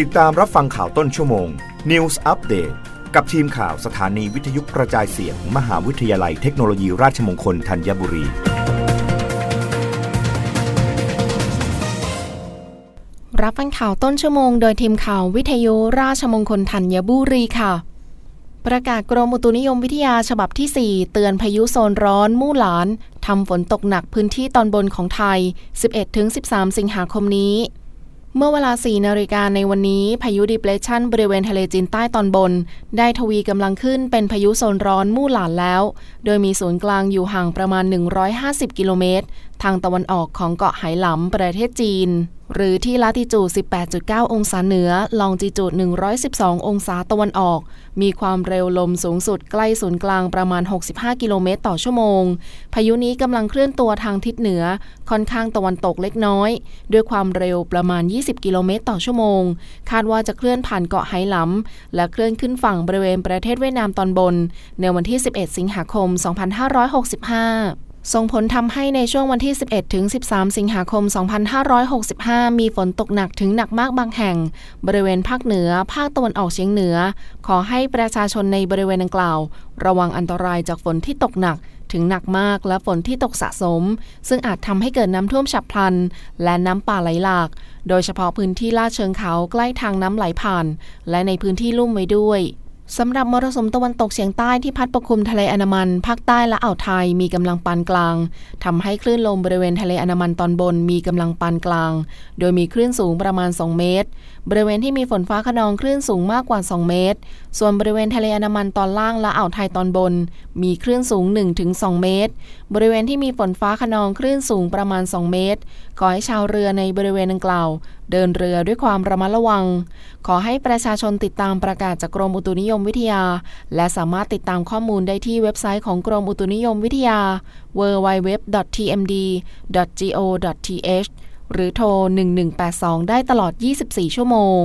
ติดตามรับฟังข่าวต้นชั่วโมง News Update กับทีมข่าวสถานีวิทยุกระจายเสียงมมหาวิทยาลัยเทคโนโลยีราชมงคลธัญบุรี รับฟังข่าวต้นชั่วโมงโดยทีมข่าววิทยุราชมงคลธัญบุรีค่ะ ประกาศกรมอุตุนิยมวิทยาฉบับที่ 4 เตือนพายุโซนร้อนมู่หลานทำฝนตกหนักพื้นที่ตอนบนของไทย 11-13 สิงหาคมนี้ เมื่อเวลา 4 นาฬิกาในวันนี้ พายุดิเพลชันบริเวณทะเลจีนใต้ตอนบน ได้ทวีกำลังขึ้นเป็นพายุโซนร้อนมู่หลานแล้ว โดยมีศูนย์กลางอยู่ห่างประมาณ 150 กิโลเมตร ทางตะวันออกของเกาะไหหลำประเทศจีน หรือที่ลาติจูด 18.9 องศาเหนือ ลองจิจูด 112 องศาตะวันออก มีความเร็วลมสูงสุดใกล้ศูนย์กลางประมาณ 65 กิโลเมตรต่อชั่วโมง พายุนี้กำลังเคลื่อนตัวทางทิศเหนือ ค่อนข้างตะวันตกเล็กน้อย ด้วยความเร็วประมาณ 20 กิโลเมตรต่อชั่วโมง คาดว่าจะเคลื่อนผ่านเกาะไหหลำและเคลื่อนขึ้นฝั่งบริเวณประเทศเวียดนามตอนบน ในวันที่ 11 สิงหาคม 2565 ส่งผลทำให้ในช่วงวันที่ 11 ถึง 13 สิงหาคม 2565 มีฝนตกหนักถึงหนักมากบางแห่ง บริเวณภาคเหนือ ภาคตะวันออกเฉียงเหนือ ขอให้ประชาชนในบริเวณดังกล่าว ระวังอันตรายจากฝนที่ตกหนักถึงหนักมากและฝนที่ตกสะสม ซึ่งอาจทำให้เกิดน้ำท่วมฉับพลัน และน้ำป่าไหลหลาก โดยเฉพาะพื้นที่ลาดเชิงเขาใกล้ทางน้ำไหลผ่าน และในพื้นที่ลุ่มไว้ด้วย สำหรับมรสุมตะวันตกเฉียงใต้ที่พัดปกคลุมทะเลอันามัน ภาคใต้และอ่าวไทยมีกำลังปานกลางทำให้คลื่นลมบริเวณทะเลอันามันตอนบนมีกำลังปานกลาง โดยมีคลื่นสูงประมาณ 2 เมตร บริเวณที่มีฝนฟ้าขนองคลื่นสูงมากกว่า 2 เมตร ส่วนบริเวณทะเลอันดามันตอนล่างและอ่าวไทยตอนบน มีคลื่นสูง 1-2 เมตร บริเวณที่มีฝนฟ้าขนองคลื่นสูงประมาณ 2 เมตร ขอให้ชาวเรือในบริเวณดังกล่าว เดินเรือด้วยความระมัดระวัง ขอให้ประชาชนติดตามประกาศจากกรมอุตุนิยมวิทยา และสามารถติดตามข้อมูลได้ที่เว็บไซต์ของกรมอุตุนิยมวิทยา www.tmd.go.th หรือโทร 1182 ได้ตลอด 24 ชั่วโมง